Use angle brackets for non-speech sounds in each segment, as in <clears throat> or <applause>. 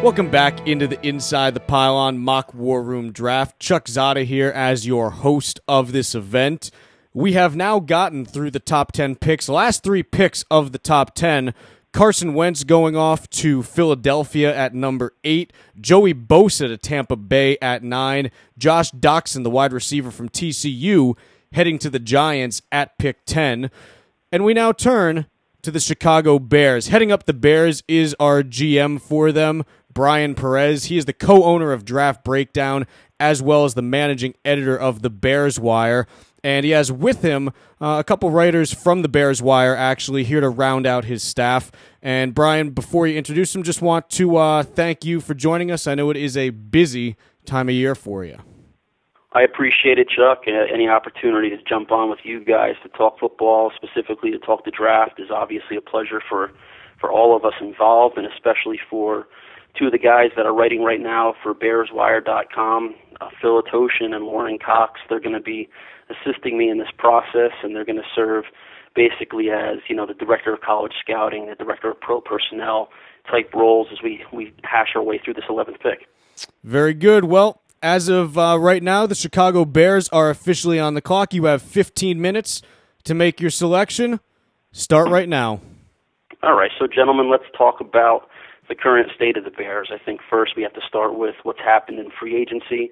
Welcome back into the Inside the Pylon Mock War Room Draft. Chuck Zodda here as your host of this event. We have now gotten through the top 10 picks, last three picks of the top 10. Carson Wentz going off to Philadelphia at number eight. Joey Bosa to Tampa Bay at nine. Josh Doctson, the wide receiver from TCU, heading to the Giants at pick 10. And we now turn to the Chicago Bears. Heading up the Bears is our GM for them, Bryan Perez. He is the co owner of Draft Breakdown as well as the managing editor of the Bears Wire. And he has with him uh, a couple writers from the Bears Wire actually here to round out his staff. And Bryan, before you introduce him, just want to uh, thank you for joining us. I know it is a busy time of year for you. I appreciate it, Chuck. Uh, any opportunity to jump on with you guys to talk football, specifically to talk the draft, is obviously a pleasure for for all of us involved, and especially for two of the guys that are writing right now for BearsWire.com, uh, Phil Atoshin and Lauren Cox. They're going to be assisting me in this process, and they're going to serve basically as you know the director of college scouting, the director of pro personnel type roles as we we hash our way through this 11th pick. Very good. Well, as of uh, right now, the Chicago Bears are officially on the clock. You have 15 minutes to make your selection. Start right now. All right, so gentlemen, let's talk about the current state of the Bears. I think first we have to start with what's happened in free agency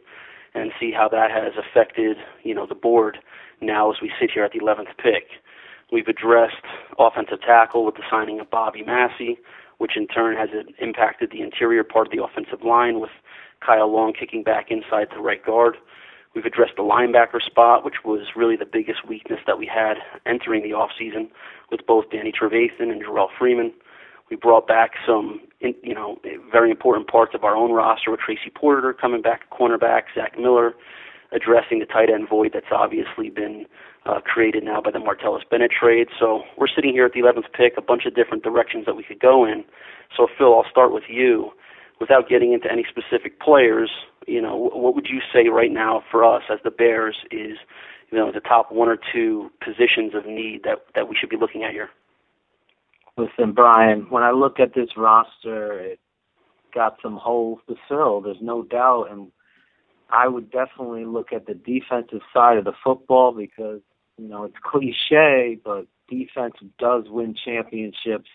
and see how that has affected, you know, the board now as we sit here at the 11th pick. We've addressed offensive tackle with the signing of Bobby Massie, which in turn has impacted the interior part of the offensive line with Kyle Long kicking back inside to right guard. We've addressed the linebacker spot, which was really the biggest weakness that we had entering the offseason with both Danny Trevathan and Jerrell Freeman. We brought back some, you know, very important parts of our own roster with Tracy Porter coming back, cornerback, Zach Miller, addressing the tight end void that's obviously been uh, created now by the Martellus Bennett trade. So we're sitting here at the 11th pick, a bunch of different directions that we could go in. So Phil, I'll start with you. Without getting into any specific players, you know, what would you say right now for us as the Bears is, you know, the top one or two positions of need that that we should be looking at here? Listen, Bryan, when I look at this roster, it got some holes to fill. There's no doubt, and I would definitely look at the defensive side of the football because you know it's cliche, but defense does win championships.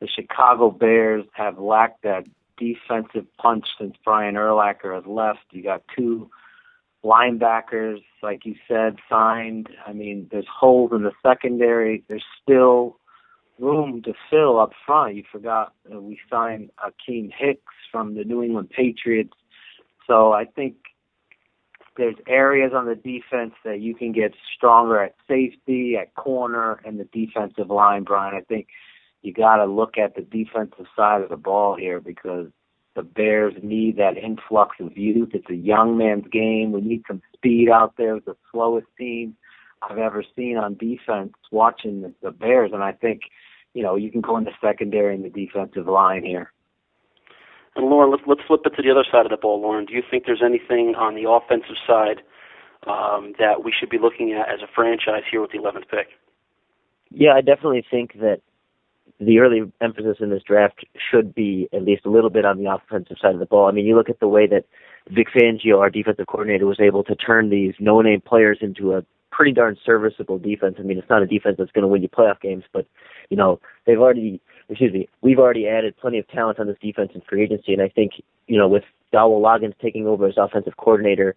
The Chicago Bears have lacked that defensive punch since Brian Urlacher has left. You got two linebackers, like you said, signed. I mean, there's holes in the secondary. There's still room to fill up front. You forgot uh, we signed Akiem Hicks from the New England Patriots. So I think there's areas on the defense that you can get stronger at safety, at corner, and the defensive line, Bryan. I think you got to look at the defensive side of the ball here because the Bears need that influx of youth. It's a young man's game. We need some speed out there. It's the slowest team I've ever seen on defense watching the, the Bears, and I think – you know, you can go in the secondary and the defensive line here. And Lauren, let's let's flip it to the other side of the ball. Lauren, do you think there's anything on the offensive side um, that we should be looking at as a franchise here with the 11th pick? Yeah, I definitely think that the early emphasis in this draft should be at least a little bit on the offensive side of the ball. I mean, you look at the way that Vic Fangio, our defensive coordinator, was able to turn these no-name players into a pretty darn serviceable defense. I mean, it's not a defense that's going to win you playoff games, but you know they've already, excuse me, we've already added plenty of talent on this defense in free agency, and I think you know with Dowell Loggins taking over as offensive coordinator,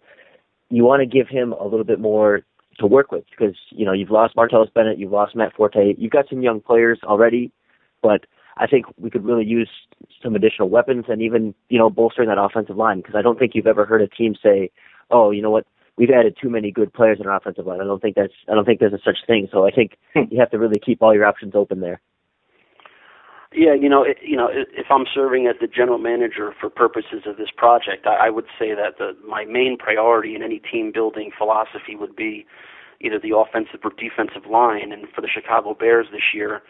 you want to give him a little bit more to work with because you know you've lost Martellus Bennett, you've lost Matt Forte, you've got some young players already, but I think we could really use some additional weapons and even you know bolstering that offensive line because I don't think you've ever heard a team say, oh, you know what, we've added too many good players in our offensive line. I don't think that's I don't think there's a such thing. So I think hmm. you have to really keep all your options open there. Yeah, you know, it, you know, if I'm serving as the general manager for purposes of this project, I, I would say that the, my main priority in any team building philosophy would be either the offensive or defensive line. And for the Chicago Bears this year,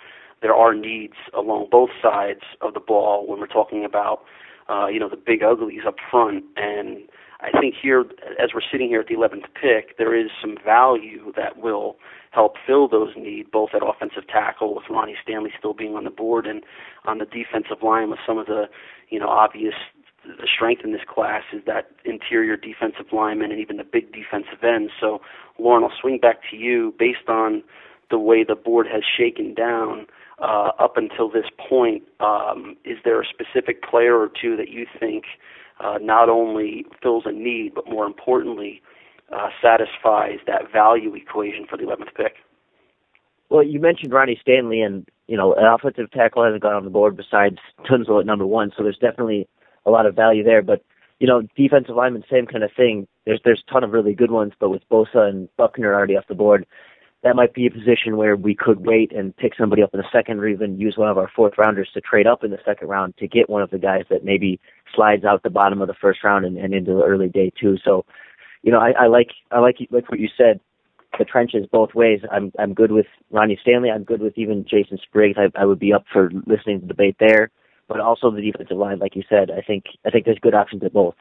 there are needs along both sides of the ball when we're talking about, uh, you know, the big uglies up front and I think here, as we're sitting here at the 11th pick, there is some value that will help fill those needs, both at offensive tackle with Ronnie Stanley still being on the board, and on the defensive line with some of the, you know, obvious the strength in this class is that interior defensive lineman and even the big defensive end. So, Lauren, I'll swing back to you based on the way the board has shaken down uh, up until this point. Um, is there a specific player or two that you think uh, not only fills a need, but more importantly, uh, satisfies that value equation for the 11th pick? Well, you mentioned Ronnie Stanley, and you know, an offensive tackle hasn't gone on the board besides Tunsil at number one, so there's definitely a lot of value there. But you know, defensive lineman, same kind of thing. There's there's a ton of really good ones, but with Bosa and Buckner already off the board, that might be a position where we could wait and pick somebody up in the second, or even use one of our fourth rounders to trade up in the second round to get one of the guys that maybe slides out the bottom of the first round and, and into the early day too. So, you know, I, I like I like like what you said the trenches both ways. I'm I'm good with Ronnie Stanley. I'm good with even Jason Spriggs. I, I would be up for listening to the debate there. But also the defensive line, like you said, I think I think there's good options at both.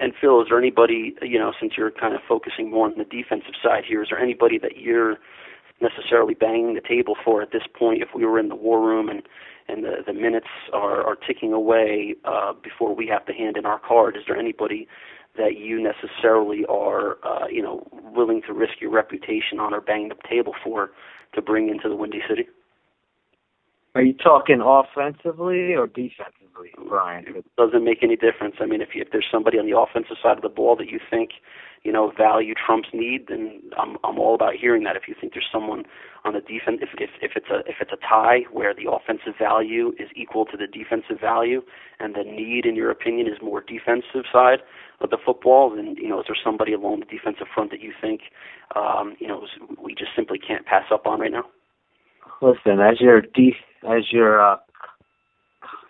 And Phil, is there anybody you know since you're kind of focusing more on the defensive side here? Is there anybody that you're necessarily banging the table for at this point? If we were in the war room and and the the minutes are are ticking away uh, before we have to hand in our card, is there anybody that you necessarily are, uh, you know, willing to risk your reputation on or bang the table for to bring into the Windy City? Are you talking offensively or defensively, Bryan? It doesn't make any difference. I mean, if you, if there's somebody on the offensive side of the ball that you think you know, value trumps need, then I'm I'm all about hearing that. If you think there's someone on the defense, if if if it's a if it's a tie where the offensive value is equal to the defensive value, and the need, in your opinion, is more defensive side of the football, then you know, is there somebody along the defensive front that you think, um, you know, we just simply can't pass up on right now? Listen, as your de- as your uh,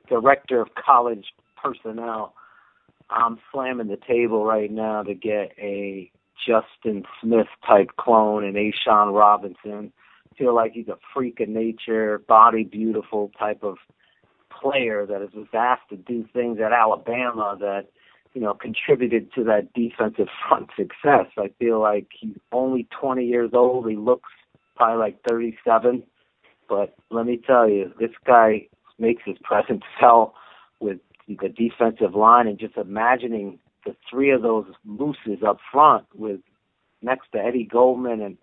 director of college personnel I'm slamming the table right now to get a Justin Smith type clone and A'Shawn Robinson. Feel like he's a freak of nature, body beautiful type of player that is was asked to do things at Alabama that you know contributed to that defensive <laughs> front success. I feel like he's only 20 years old. He looks probably like 37, but let me tell you, this guy makes his presence <laughs> felt with the defensive line and just imagining the three of those mooses up front with next to Eddie Goldman and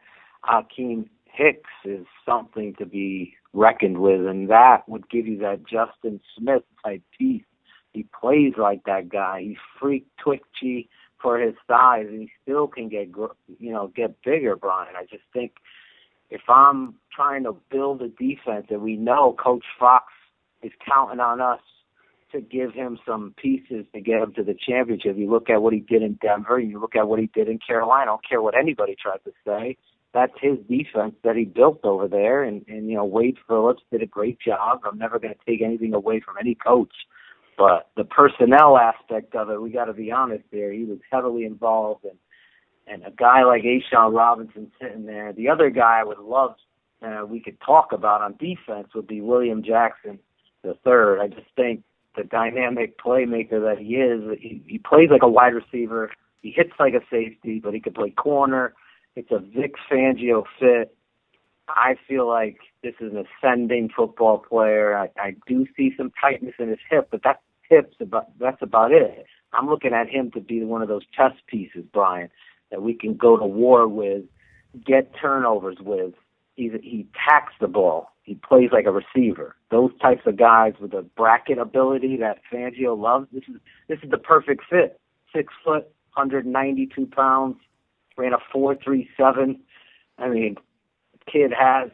Akiem Hicks is something to be reckoned with, and that would give you that Justin Smith type piece. He plays like that guy. He's freak twitchy for his size, and he still can get you know get bigger. Bryan, I just think if I'm trying to build a defense, and we know Coach Fox is counting on us to give him some pieces to get him to the championship. You look at what he did in Denver, you look at what he did in Carolina. I don't care what anybody tries to say. That's his defense that he built over there. And, and you know, Wade Phillips did a great job. I'm never going to take anything away from any coach. But the personnel aspect of it, we got to be honest there. He was heavily involved, and and a guy like A'Shawn Robinson sitting there. The other guy I would love uh, we could talk about on defense would be William Jackson the third. I just think the dynamic playmaker that he is. He, he plays like a wide receiver. He hits like a safety, but he can play corner. It's a Vic Fangio fit. I feel like this is an ascending football player. I, I do see some tightness in his hip, but that hip's about that's about it. I'm looking at him to be one of those chess pieces, Bryan, that we can go to war with, get turnovers with. He's, he tacks the ball he plays like a receiver. Those types of guys with the bracket ability that Fangio loves. This is this is the perfect fit. Six foot, 192 pounds, ran a four three seven. I mean, kid has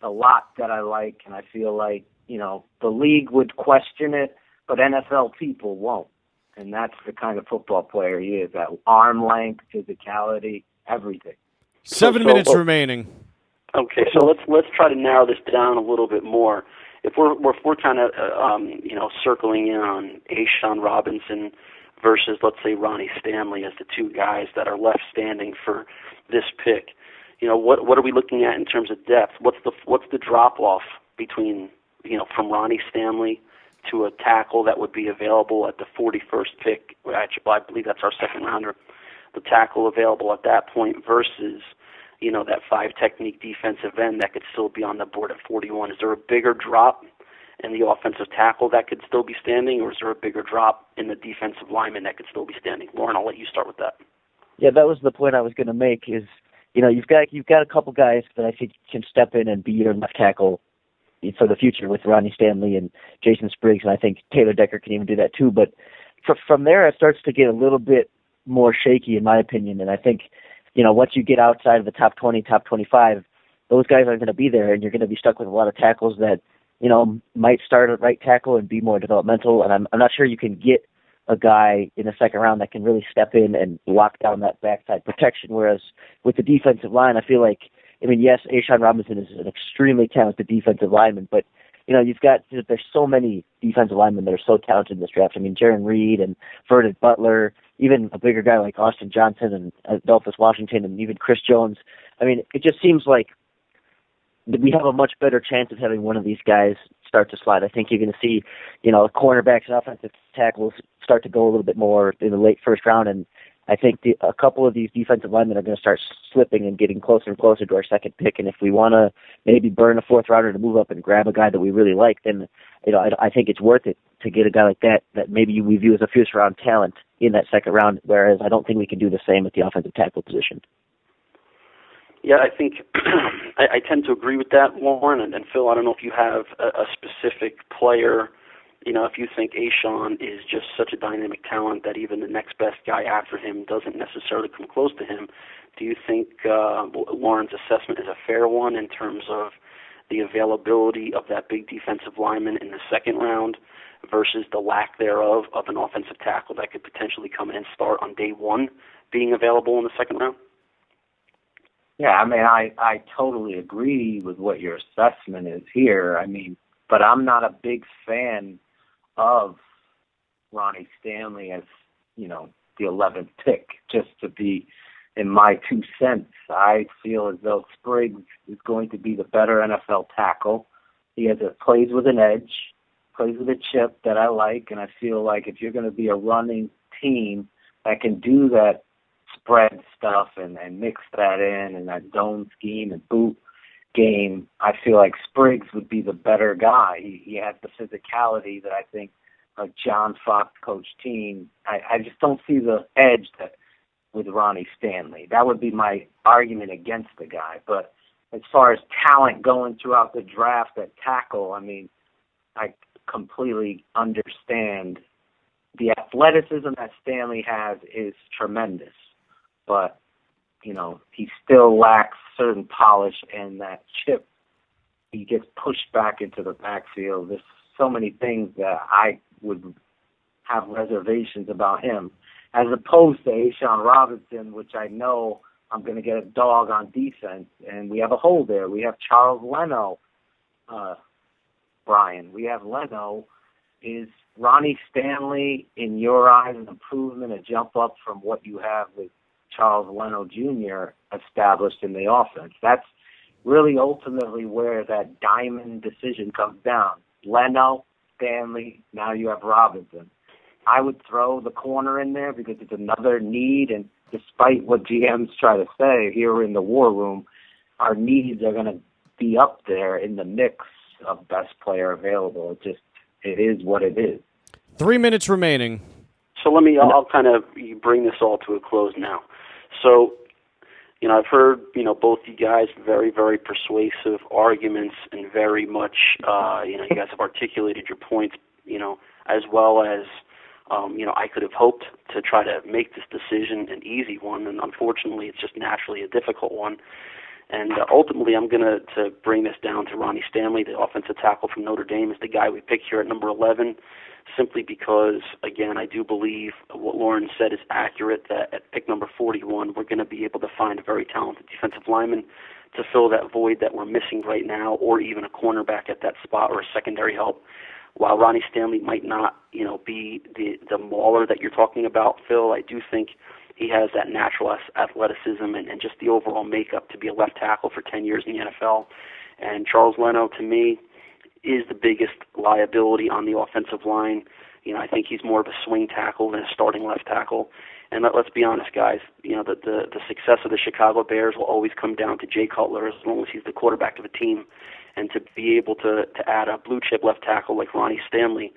a lot that I like, and I feel like you know the league would question it, but NFL people won't. And that's the kind of football player he is. That arm length, physicality, everything. Seven So- minutes so- remaining. Okay, so let's let's try to narrow this down a little bit more. If we're if we're kind of uh, um, you know circling in on A'Shawn Robinson versus let's say Ronnie Stanley as the two guys that are left standing for this pick, you know what what are we looking at in terms of depth? What's the what's the drop off between you know from Ronnie Stanley to a tackle that would be available at the 41st pick? Actually, I believe that's our second rounder. The tackle available at that point versus you know, that five technique defensive end that could still be on the board at 41? Is there a bigger drop? in the offensive tackle that could still be standing, or is there a bigger drop in the defensive lineman that could still be standing? Lauren, I'll let you start with that. Yeah, that was the point I was going to make. Is you know you've got you've got a couple guys that I think can step in and be your left tackle for the future with Ronnie Stanley and Jason Spriggs, and I think Taylor Decker can even do that too. But for, from there, it starts to get a little bit more shaky, in my opinion. And I think, you know, once you get outside of the top 20, top 25, those guys aren't going to be there, and you're going to be stuck with a lot of tackles that, you know, might start at right tackle and be more developmental. And I'm, I'm not sure you can get a guy in the second round that can really step in and lock down that backside protection. Whereas with the defensive line, I feel like, I mean, yes, A'Shawn Robinson is an extremely talented defensive lineman, but you know, you've got there's so many defensive linemen that are so talented in this draft. I mean, Jarran Reed and Vernon Butler, even a bigger guy like Austin Johnson and Adolphus Washington, and even Chris Jones. I mean, it just seems like we have a much better chance of having one of these guys start to slide. I think you're going to see, you know, cornerbacks and offensive tackles start to go a little bit more in the late first round, and I think the, a couple of these defensive linemen are going to start slipping and getting closer and closer to our second pick. And if we want to maybe burn a fourth rounder to move up and grab a guy that we really like, then you know I, I think it's worth it to get a guy like that that maybe we view as a first round talent in that second round. Whereas I don't think we can do the same at the offensive tackle position. Yeah, I think <clears throat> I, I tend to agree with that, Lauren and, and Phil. I don't know if you have a, a specific player you know, if you think A'Shawn is just such a dynamic talent that even the next best guy after him doesn't necessarily come close to him, do you think uh, Lauren's assessment is a fair one in terms of the availability of that big defensive lineman in the second round versus the lack thereof of an offensive tackle that could potentially come in and start on day one being available in the second round? Yeah, I mean, I I totally agree with what your assessment is here. I mean, but I'm not a big fan of Ronnie Stanley as, you know, the 11th pick, just to be in my two cents. I feel as though Spriggs is going to be the better NFL tackle. He has a plays with an edge, plays with a chip that I like, and I feel like if you're going to be a running team that can do that spread stuff and, and mix that in and that zone scheme and boot game, I feel like Spriggs would be the better guy. He, he has the physicality that I think a John Fox coach team. I, I just don't see the edge that with Ronnie Stanley. That would be my argument against the guy. But as far as talent going throughout the draft at tackle, I mean, I completely understand the athleticism that Stanley has is tremendous, but you know he still lacks certain polish and that chip. He gets pushed back into the backfield. There's so many things that I would have reservations about him, as opposed to A'Shawn Robinson, which I know I'm going to get a dog on defense, and we have a hole there. We have Charles Leno, uh, Bryan. We have Leno. Is Ronnie Stanley, in your eyes, an improvement, a jump up from what you have with Charles Leno Jr. established in the offense? That's really ultimately where that diamond decision comes down. Leno, Stanley, now you have Robinson. I would throw the corner in there because it's another need, and despite what GMs try to say here in the war room, our needs are going to be up there in the mix of best player available. It just it is what it is. Three minutes remaining. So let me. I'll kind of bring this all to a close now. So you know, I've heard, you know, both you guys very, very persuasive arguments and very much, uh, you know, you guys have articulated your points, you know, as well as, um, you know, I could have hoped to try to make this decision an easy one, and unfortunately, it's just naturally a difficult one. And uh, ultimately, I'm going to to bring this down to Ronnie Stanley, the offensive tackle from Notre Dame, is the guy we picked here at number 11 simply because, again, I do believe what Lauren said is accurate that at pick number 41, we're going to be able to find a very talented defensive lineman to fill that void that we're missing right now, or even a cornerback at that spot or a secondary help. While Ronnie Stanley might not, you know, be the the mauler that you're talking about, Phil, I do think he has that natural athleticism and, and just the overall makeup to be a left tackle for 10 years in the NFL. And Charles Leno, to me, is the biggest liability on the offensive line. You know, I think he's more of a swing tackle than a starting left tackle. And let, let's be honest, guys. You know, the, the the success of the Chicago Bears will always come down to Jay Cutler as long as he's the quarterback of a team. and to be able to to add a blue chip left tackle like Ronnie Stanley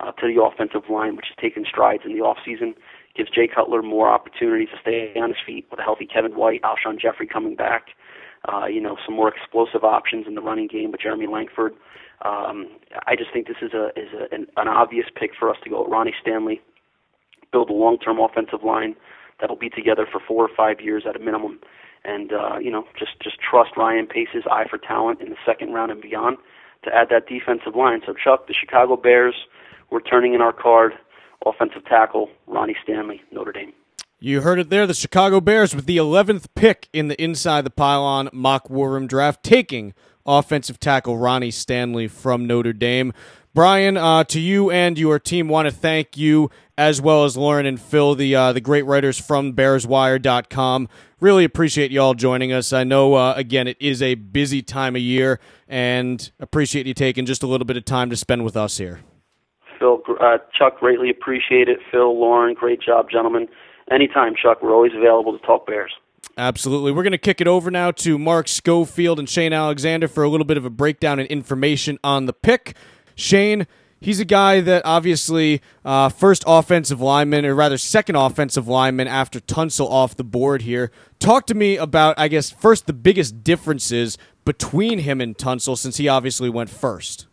uh, to the offensive line, which has taken strides in the off season, gives Jay Cutler more opportunities to stay on his feet with a healthy Kevin White, Alshon Jeffery coming back. Uh, you know, some more explosive options in the running game with Jeremy Langford. Um, I just think this is a is a, an, an obvious pick for us to go. Ronnie Stanley, build a long-term offensive line that'll be together for four or five years at a minimum, and uh, you know, just just trust Ryan Pace's eye for talent in the second round and beyond to add that defensive line. So Chuck, the Chicago Bears, we're turning in our card, offensive tackle Ronnie Stanley, Notre Dame. You heard it there. The Chicago Bears with the 11th pick in the Inside the Pylon mock war room draft, taking offensive tackle Ronnie Stanley from Notre Dame. Bryan, uh, to you and your team, want to thank you as well as Lauren and Phil, the uh, the great writers from BearsWire.com. Really appreciate y'all joining us. I know, uh, again, it is a busy time of year, and appreciate you taking just a little bit of time to spend with us here. Phil, uh, Chuck, greatly appreciate it. Phil, Lauren, great job, gentlemen anytime, Chuck. We're always available to talk Bears. Absolutely. We're going to kick it over now to Mark Schofield and Shane Alexander for a little bit of a breakdown and information on the pick. Shane, he's a guy that obviously uh, first offensive lineman, or rather second offensive lineman after Tunsil off the board here. Talk to me about, I guess, first the biggest differences between him and Tunsil since he obviously went first.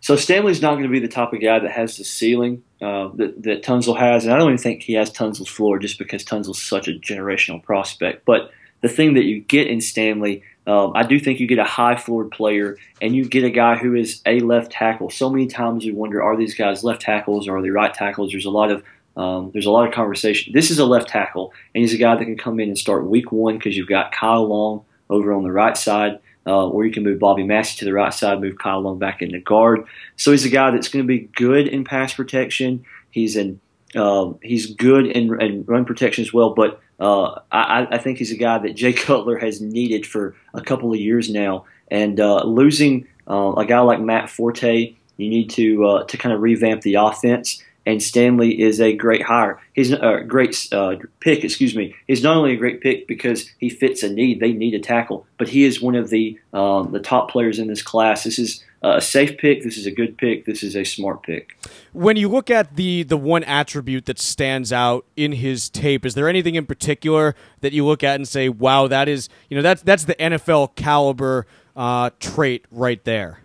So Stanley's not going to be the type of guy that has the ceiling uh, that, that Tunsil has, and I don't even think he has Tunsil's floor just because Tunsil's such a generational prospect. But the thing that you get in Stanley, um, I do think you get a high floored player, and you get a guy who is a left tackle. So many times you wonder, are these guys left tackles or are they right tackles? There's a lot of um, there's a lot of conversation. This is a left tackle, and he's a guy that can come in and start week one because you've got Kyle Long over on the right side uh, or you can move Bobby Massie to the right side, move Kyle Long back into guard. So he's a guy that's going to be good in pass protection. He's in uh, he's good in, in, run protection as well, but uh, I, I, think he's a guy that Jay <laughs> Cutler has needed for a couple of years now. And uh, losing uh, a guy like Matt Forte, you need to uh, to kind of revamp the offense and Stanley is a great hire. He's a great uh, pick. Excuse me. He's not only a great pick because he fits a need. They need a tackle, but he is one of the um, the top players in this class. This is a safe pick. This is a good pick. This is a smart pick. When you look at the the one attribute that stands out in his tape, is there anything in particular that you look at and say, "Wow, that is you know that's that's the NFL caliber uh, trait right there."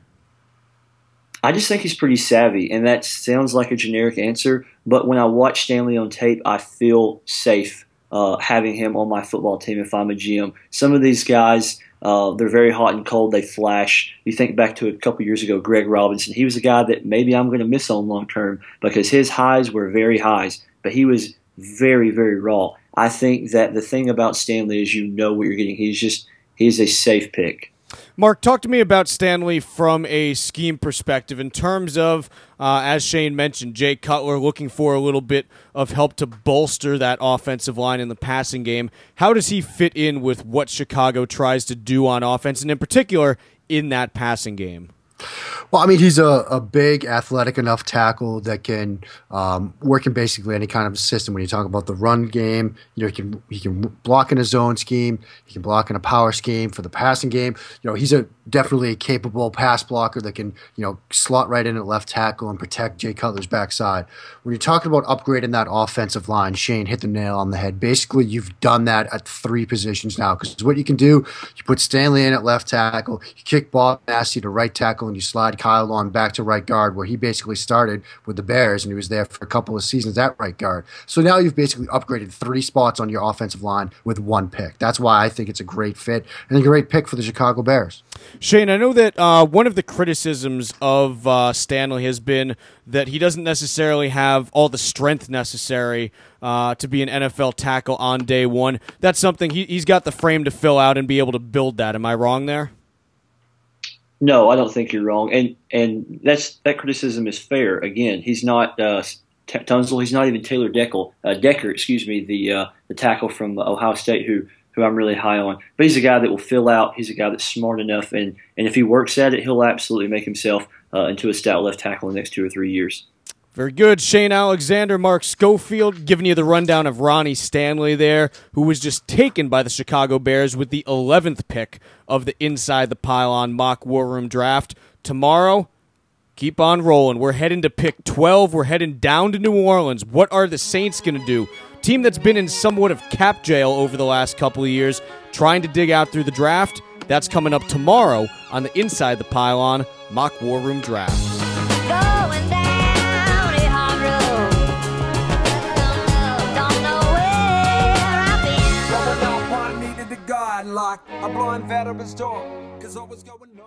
I just think he's pretty savvy, and that sounds like a generic answer. But when I watch Stanley on tape, I feel safe uh, having him on my football team if I'm a GM. Some of these guys, uh, they're very hot and cold. They flash. You think back to a couple years ago, Greg Robinson. He was a guy that maybe I'm going to miss on long term because his highs were very highs, but he was very, very raw. I think that the thing about Stanley is you know what you're getting. He's just he's a safe pick. Mark, talk to me about Stanley from a scheme perspective in terms of, uh, as Shane mentioned, Jay Cutler looking for a little bit of help to bolster that offensive line in the passing game. How does he fit in with what Chicago tries to do on offense, and in particular in that passing game? Well, I mean, he's a, a big, athletic enough tackle that can um, work in basically any kind of system. When you talk about the run game, you know, he can he can block in a zone scheme, he can block in a power scheme for the passing game. You know, he's a definitely a capable pass blocker that can you know slot right in at left tackle and protect Jay Cutler's backside. When you're talking about upgrading that offensive line, Shane hit the nail on the head. Basically, you've done that at three positions now because what you can do, you put Stanley in at left tackle, you kick Bob Massie to right tackle, and you slide Kyle Long back to right guard, where he basically started with the Bears and he was there for a couple of seasons at right guard. So now you've basically upgraded three spots on your offensive line with one pick. That's why I think it's a great fit and a great pick for the Chicago Bears. Shane, I know that uh, one of the criticisms of uh, Stanley has been that he doesn't necessarily have all the strength necessary uh, to be an NFL tackle on day one. That's something he, he's got the frame to fill out and be able to build that. Am I wrong there? No, I don't think you're wrong, and and that's that criticism is fair. Again, he's not uh, Tunsil. He's not even Taylor Decker. Uh, Decker, excuse me, the uh, the tackle from Ohio State who who I'm really high on. But he's a guy that will fill out. He's a guy that's smart enough, and and if he works at it, he'll absolutely make himself uh, into a stout left tackle in the next two or three years. Very good. Shane Alexander, Mark Schofield, giving you the rundown of Ronnie Stanley there, who was just taken by the Chicago Bears with the 11th pick of the Inside the Pylon mock war room draft. Tomorrow, keep on rolling. We're heading to pick 12. We're heading down to New Orleans. What are the Saints going to do? Team that's been in somewhat of cap jail over the last couple of years, trying to dig out through the draft. That's coming up tomorrow on the Inside the Pylon mock war room draft. Been. Rolling up, I needed the guard lock. I'm blowing veterans door, cause I was going